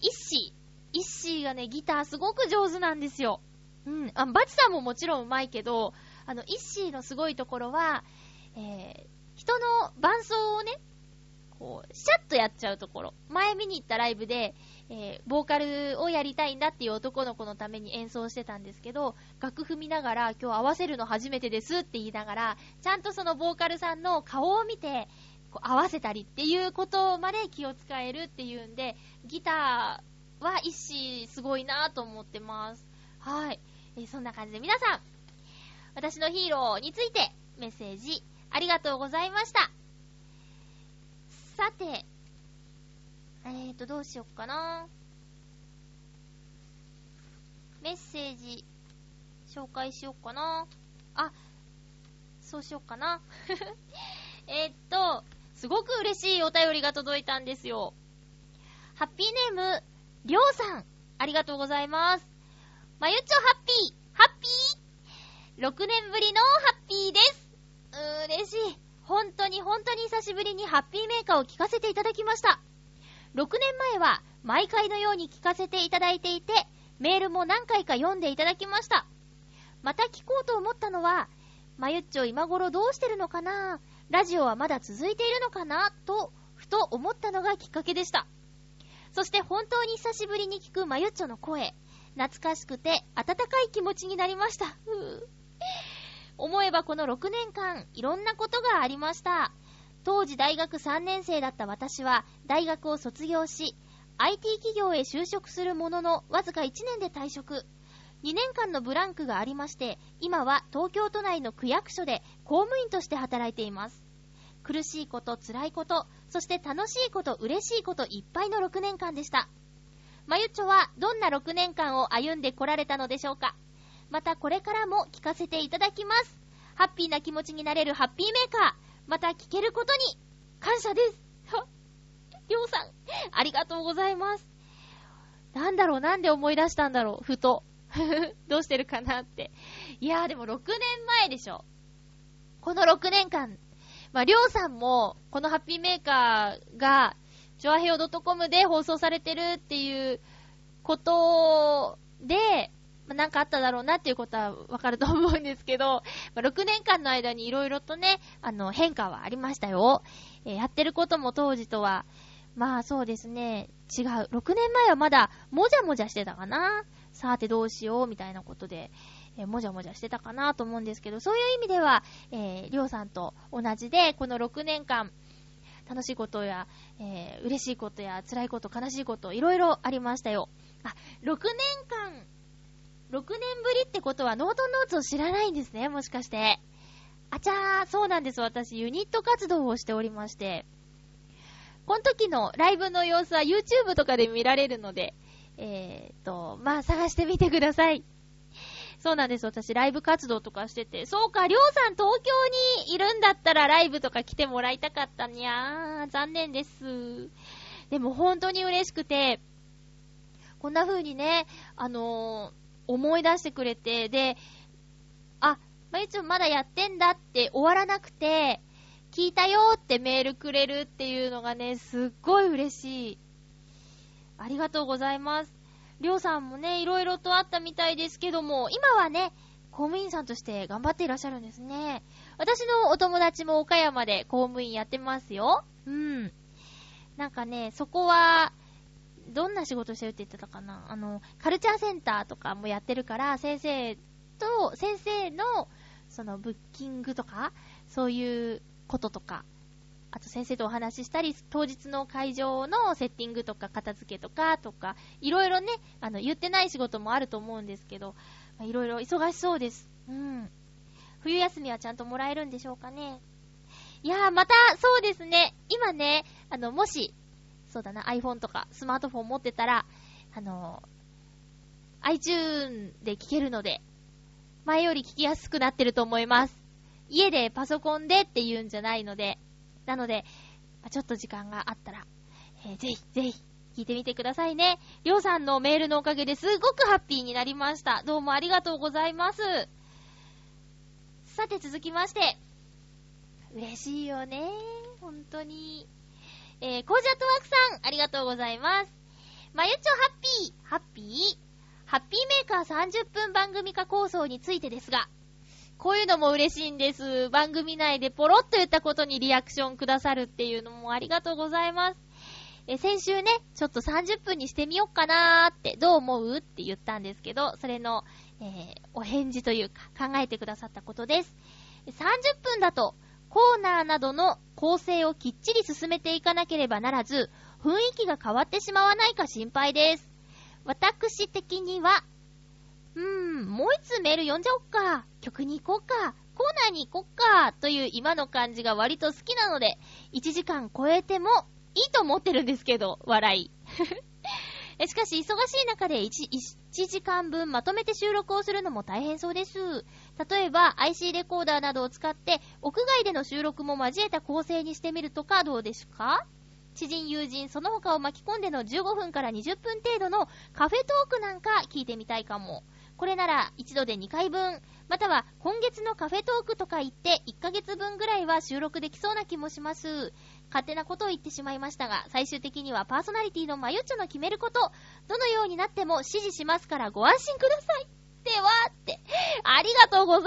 イッシー、イッシーがね、ギターすごく上手なんですよ。うん、あバチさんももちろん上手いけど、あの、イッシーのすごいところは、えー、人の伴奏をね、こう、シャッとやっちゃうところ。前見に行ったライブで、えー、ボーカルをやりたいんだっていう男の子のために演奏してたんですけど、楽譜見ながら、今日合わせるの初めてですって言いながら、ちゃんとそのボーカルさんの顔を見て、こう合わせたりっていうことまで気を使えるっていうんで、ギターは一子すごいなと思ってます。はい。えーそんな感じで皆さん、私のヒーローについてメッセージありがとうございました。さて、えーと、どうしよっかな。メッセージ、紹介しよっかな。あ、そうしよっかな。えーっと、すごく嬉しいお便りが届いたんですよ。ハッピーネーム、りょうさん、ありがとうございます。まゆちょハッピー、ハッピー !6 年ぶりのハッピーです。うー、嬉しい。本当に本当に久しぶりにハッピーメーカーを聞かせていただきました。6年前は毎回のように聞かせていただいていて、メールも何回か読んでいただきました。また聞こうと思ったのは、まゆっちょ今頃どうしてるのかな？ラジオはまだ続いているのかな？と、ふと思ったのがきっかけでした。そして本当に久しぶりに聞くまゆっちょの声、懐かしくて温かい気持ちになりました。思えばこの6年間、いろんなことがありました。当時大学3年生だった私は、大学を卒業し、IT 企業へ就職するものの、わずか1年で退職。2年間のブランクがありまして、今は東京都内の区役所で公務員として働いています。苦しいこと、辛いこと、そして楽しいこと、嬉しいこといっぱいの6年間でした。まゆちょはどんな6年間を歩んでこられたのでしょうか？またこれからも聞かせていただきます。ハッピーな気持ちになれるハッピーメーカー。また聞けることに感謝です。はりょうさん、ありがとうございます。なんだろう、なんで思い出したんだろう、ふと。どうしてるかなって。いやーでも6年前でしょ。この6年間、まあ、りょうさんも、このハッピーメーカーが、ジョアヘオ .com で放送されてるっていうことで、まあ、なんかあっただろうなっていうことはわかると思うんですけど、まあ、6年間の間にいろいろとね、あの、変化はありましたよ。えーやってることも当時とは、まあそうですね、違う。6年前はまだ、もじゃもじゃしてたかな。さーてどうしよう、みたいなことで、えーもじゃもじゃしてたかなと思うんですけど、そういう意味では、えーりょうさんと同じで、この6年間、楽しいことや、えー嬉しいことや、辛いこと、悲しいこと、いろいろありましたよ。あ、6年間、6年ぶりってことはノートノーツを知らないんですね、もしかして。あちゃー、そうなんです。私、ユニット活動をしておりまして、この時のライブの様子は YouTube とかで見られるので、えーと、まあ、探してみてください。そうなんです。私、ライブ活動とかしてて。そうか、りょうさん東京にいるんだったらライブとか来てもらいたかったにゃー。残念です。でも本当に嬉しくて、こんな風にね、あのー思い出してくれて、で、あ、まゆちょまだやってんだって終わらなくて、聞いたよってメールくれるっていうのがね、すっごい嬉しい。ありがとうございます。りょうさんもね、いろいろとあったみたいですけども、今はね、公務員さんとして頑張っていらっしゃるんですね。私のお友達も岡山で公務員やってますよ。うん。なんかね、そこは、どんな仕事してるって言ってたかな？あの、カルチャーセンターとかもやってるから、先生と、先生の、その、ブッキングとか、そういうこととか、あと先生とお話ししたり、当日の会場のセッティングとか、片付けとか、とか、いろいろね、あの、言ってない仕事もあると思うんですけど、いろいろ忙しそうです。うん。冬休みはちゃんともらえるんでしょうかね？いやー、また、そうですね。今ね、あの、もし、そうだな、iPhone とかスマートフォン持ってたら、あの、iTune で聴けるので、前より聞きやすくなってると思います。家でパソコンでって言うんじゃないので、なので、まちょっと時間があったら、えーぜひぜひ聞いてみてくださいね。りょうさんのメールのおかげですごくハッピーになりました。どうもありがとうございます。さて続きまして、嬉しいよね。本当に。えー、コージャットワークさん、ありがとうございます。まゆちょハッピー、ハッピー？ハッピーメーカー30分番組化構想についてですが、こういうのも嬉しいんです。番組内でポロッと言ったことにリアクションくださるっていうのもありがとうございます。え、先週ね、ちょっと30分にしてみよっかなーって、どう思うって言ったんですけど、それの、えーお返事というか、考えてくださったことです。30分だと、コーナーなどの構成をきっちり進めていかなければならず、雰囲気が変わってしまわないか心配です。私的には、うーん、もう一つメール読んじゃおっか。曲に行こうか。コーナーに行こっか。という今の感じが割と好きなので、1時間超えてもいいと思ってるんですけど、笑い。しかし、忙しい中で 1, 1時間分まとめて収録をするのも大変そうです。例えば、IC レコーダーなどを使って、屋外での収録も交えた構成にしてみるとかどうですか？知人、友人、その他を巻き込んでの15分から20分程度のカフェトークなんか聞いてみたいかも。これなら一度で2回分、または今月のカフェトークとか言って1ヶ月分ぐらいは収録できそうな気もします。勝手なことを言ってしまいましたが、最終的にはパーソナリティのマユッチョの決めること、どのようになっても指示しますからご安心ください。ではって、ありがとうござい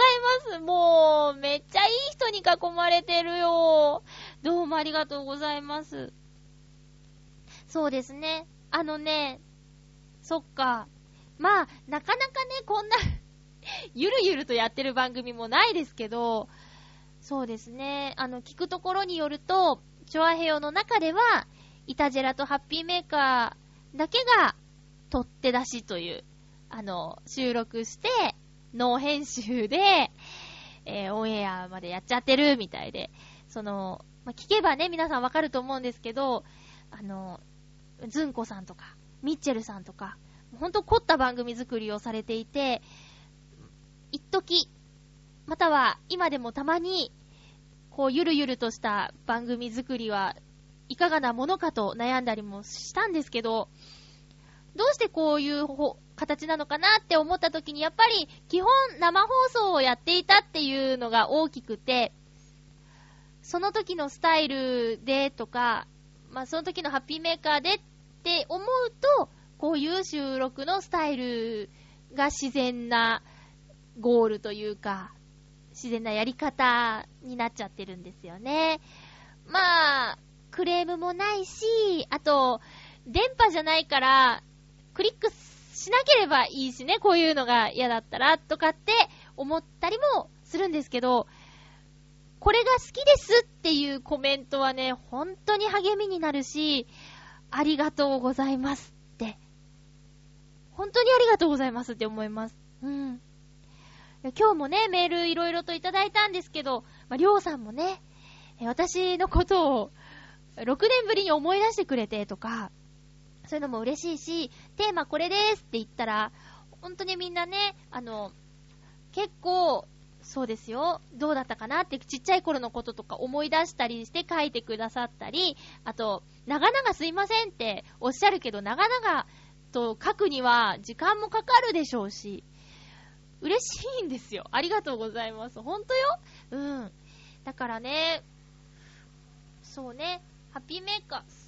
ます。もう、めっちゃいい人に囲まれてるよ。どうもありがとうございます。そうですね。あのね、そっか。まあ、なかなかね、こんな ゆるゆるとやってる番組もないですけど、そうですね。あの、聞くところによると、チョアヘヨの中では、イタジェラとハッピーメーカーだけが、取って出しという、あの、収録して、ノー編集で、えーオンエアまでやっちゃってるみたいで、その、まあ、聞けばね、皆さんわかると思うんですけど、あの、ずんこさんとか、ミッチェルさんとか、ほんと凝った番組作りをされていて、一時、または今でもたまに、こうゆるゆるとした番組作りはいかがなものかと悩んだりもしたんですけど、どうしてこういう形なのかなって思った時に、やっぱり基本生放送をやっていたっていうのが大きくて、その時のスタイルでとか、まあその時のハッピーメーカーでって思うと、こういう収録のスタイルが自然なゴールというか、自然なやり方になっちゃってるんですよね。まあ、クレームもないし、あと、電波じゃないから、クリックしなければいいしね、こういうのが嫌だったら、とかって思ったりもするんですけど、これが好きですっていうコメントはね、本当に励みになるし、ありがとうございますって。本当にありがとうございますって思います。うん。今日もね、メールいろいろといただいたんですけど、まあ、りょうさんもね、私のことを6年ぶりに思い出してくれてとか、そういうのも嬉しいし、テーマこれですって言ったら、本当にみんなね、あの、結構、そうですよ、どうだったかなってちっちゃい頃のこととか思い出したりして書いてくださったり、あと、長々すいませんっておっしゃるけど、長々と書くには時間もかかるでしょうし、嬉しいんですよ。ありがとうございます。ほんとようん。だからね、そうね、ハッピーメーカー、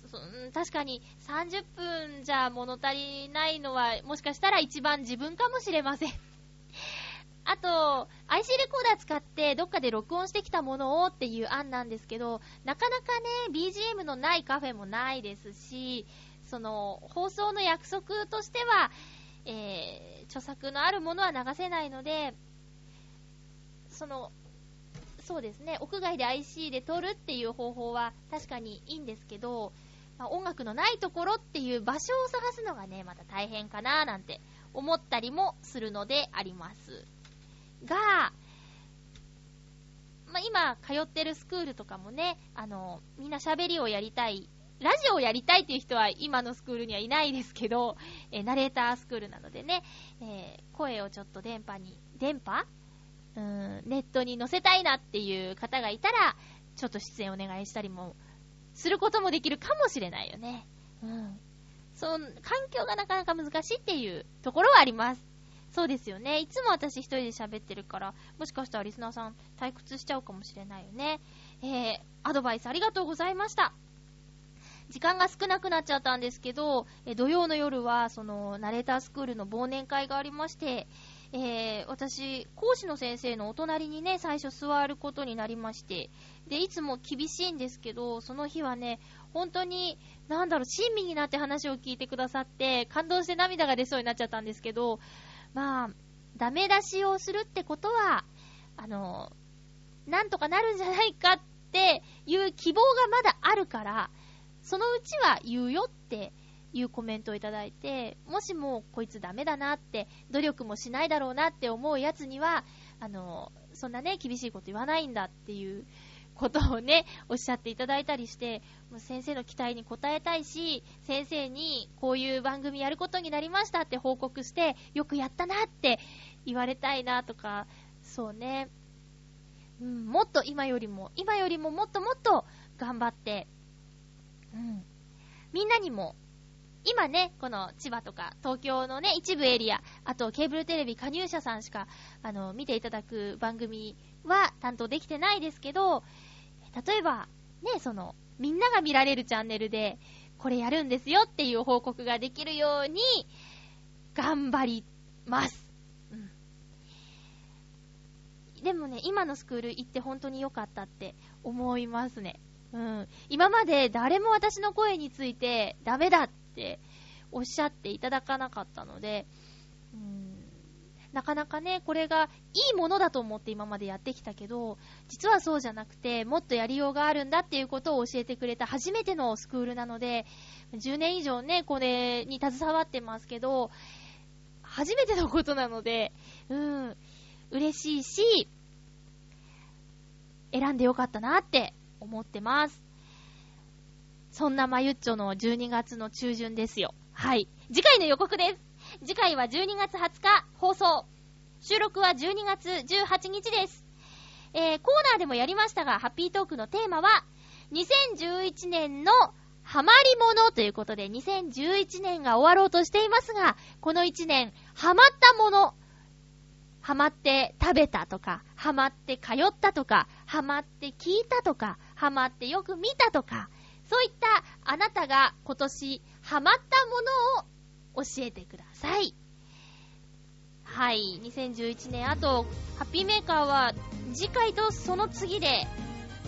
確かに30分じゃ物足りないのは、もしかしたら一番自分かもしれません。あと、IC レコーダー使ってどっかで録音してきたものをっていう案なんですけど、なかなかね、BGM のないカフェもないですし、その、放送の約束としては、えー、著作のあるものは流せないので、その、そうですね、屋外で IC で撮るっていう方法は確かにいいんですけど、まあ、音楽のないところっていう場所を探すのがね、また大変かななんて思ったりもするのであります。が、まあ、今通ってるスクールとかもね、あの、みんな喋りをやりたい、ラジオをやりたいっていう人は今のスクールにはいないですけど、えー、ナレータースクールなのでね、えー、声をちょっと電波に、電波？うん、ネットに載せたいなっていう方がいたら、ちょっと出演お願いしたりも、することもできるかもしれないよね。うん。そう、環境がなかなか難しいっていうところはあります。そうですよね。いつも私一人で喋ってるから、もしかしたらリスナーさん退屈しちゃうかもしれないよね。えー、アドバイスありがとうございました。時間が少なくなっちゃったんですけど、え土曜の夜は、その、ナレータースクールの忘年会がありまして、えー、私、講師の先生のお隣にね、最初座ることになりまして、で、いつも厳しいんですけど、その日はね、本当に、なんだろう、親身になって話を聞いてくださって、感動して涙が出そうになっちゃったんですけど、まあ、ダメ出しをするってことは、あの、なんとかなるんじゃないかっていう希望がまだあるから、そのうちは言うよっていうコメントをいただいて、もしもこいつダメだなって、努力もしないだろうなって思うやつには、あの、そんなね、厳しいこと言わないんだっていうことをね、おっしゃっていただいたりして、もう先生の期待に応えたいし、先生にこういう番組やることになりましたって報告して、よくやったなって言われたいなとか、そうね、うん、もっと今よりも、今よりももっともっと頑張って、うん、みんなにも今ね、この千葉とか東京のね、一部エリア、あとケーブルテレビ加入者さんしか、あの、見ていただく番組は担当できてないですけど、例えば、ね、その、みんなが見られるチャンネルで、これやるんですよっていう報告ができるように、頑張ります。うん。でもね、今のスクール行って本当に良かったって思いますね。うん。今まで誰も私の声についてダメだっておっしゃっていただかなかったので、うん、なかなかね、これがいいものだと思って今までやってきたけど、実はそうじゃなくて、もっとやりようがあるんだっていうことを教えてくれた初めてのスクールなので、10年以上ね、これに携わってますけど、初めてのことなので、うん、嬉しいし、選んでよかったなって思ってます。そんなまゆっちょの12月の中旬ですよ。はい。次回の予告です。次回は12月20日放送。収録は12月18日です。えー、コーナーでもやりましたが、ハッピートークのテーマは、2011年のハマりものということで、2011年が終わろうとしていますが、この1年、ハマったもの、ハマって食べたとか、ハマって通ったとか、ハマって聞いたとか、ハマってよく見たとか、そういったあなたが今年ハマったものを教えてください。はい、2011年、あと、ハッピーメーカーは次回とその次で、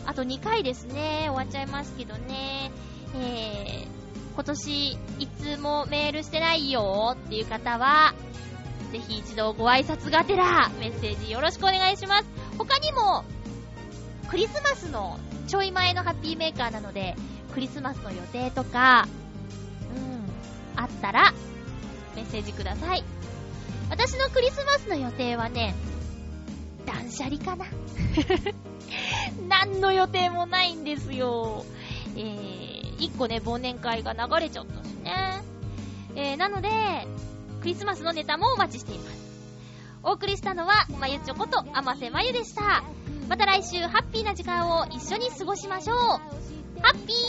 あと2回ですね、終わっちゃいますけどね。えー、今年いつもメールしてないよっていう方は、ぜひ一度ご挨拶がてらメッセージよろしくお願いします。他にも、クリスマスのちょい前のハッピーメーカーなので、クリスマスの予定とか、うん、あったら、メッセージください。私のクリスマスの予定はね、断捨離かな。何の予定もないんですよ。えー、一個ね、忘年会が流れちゃったしね。えー、なので、クリスマスのネタもお待ちしています。お送りしたのは、まゆちょこと、あませまゆでした。また来週、ハッピーな時間を一緒に過ごしましょう。ハッピー。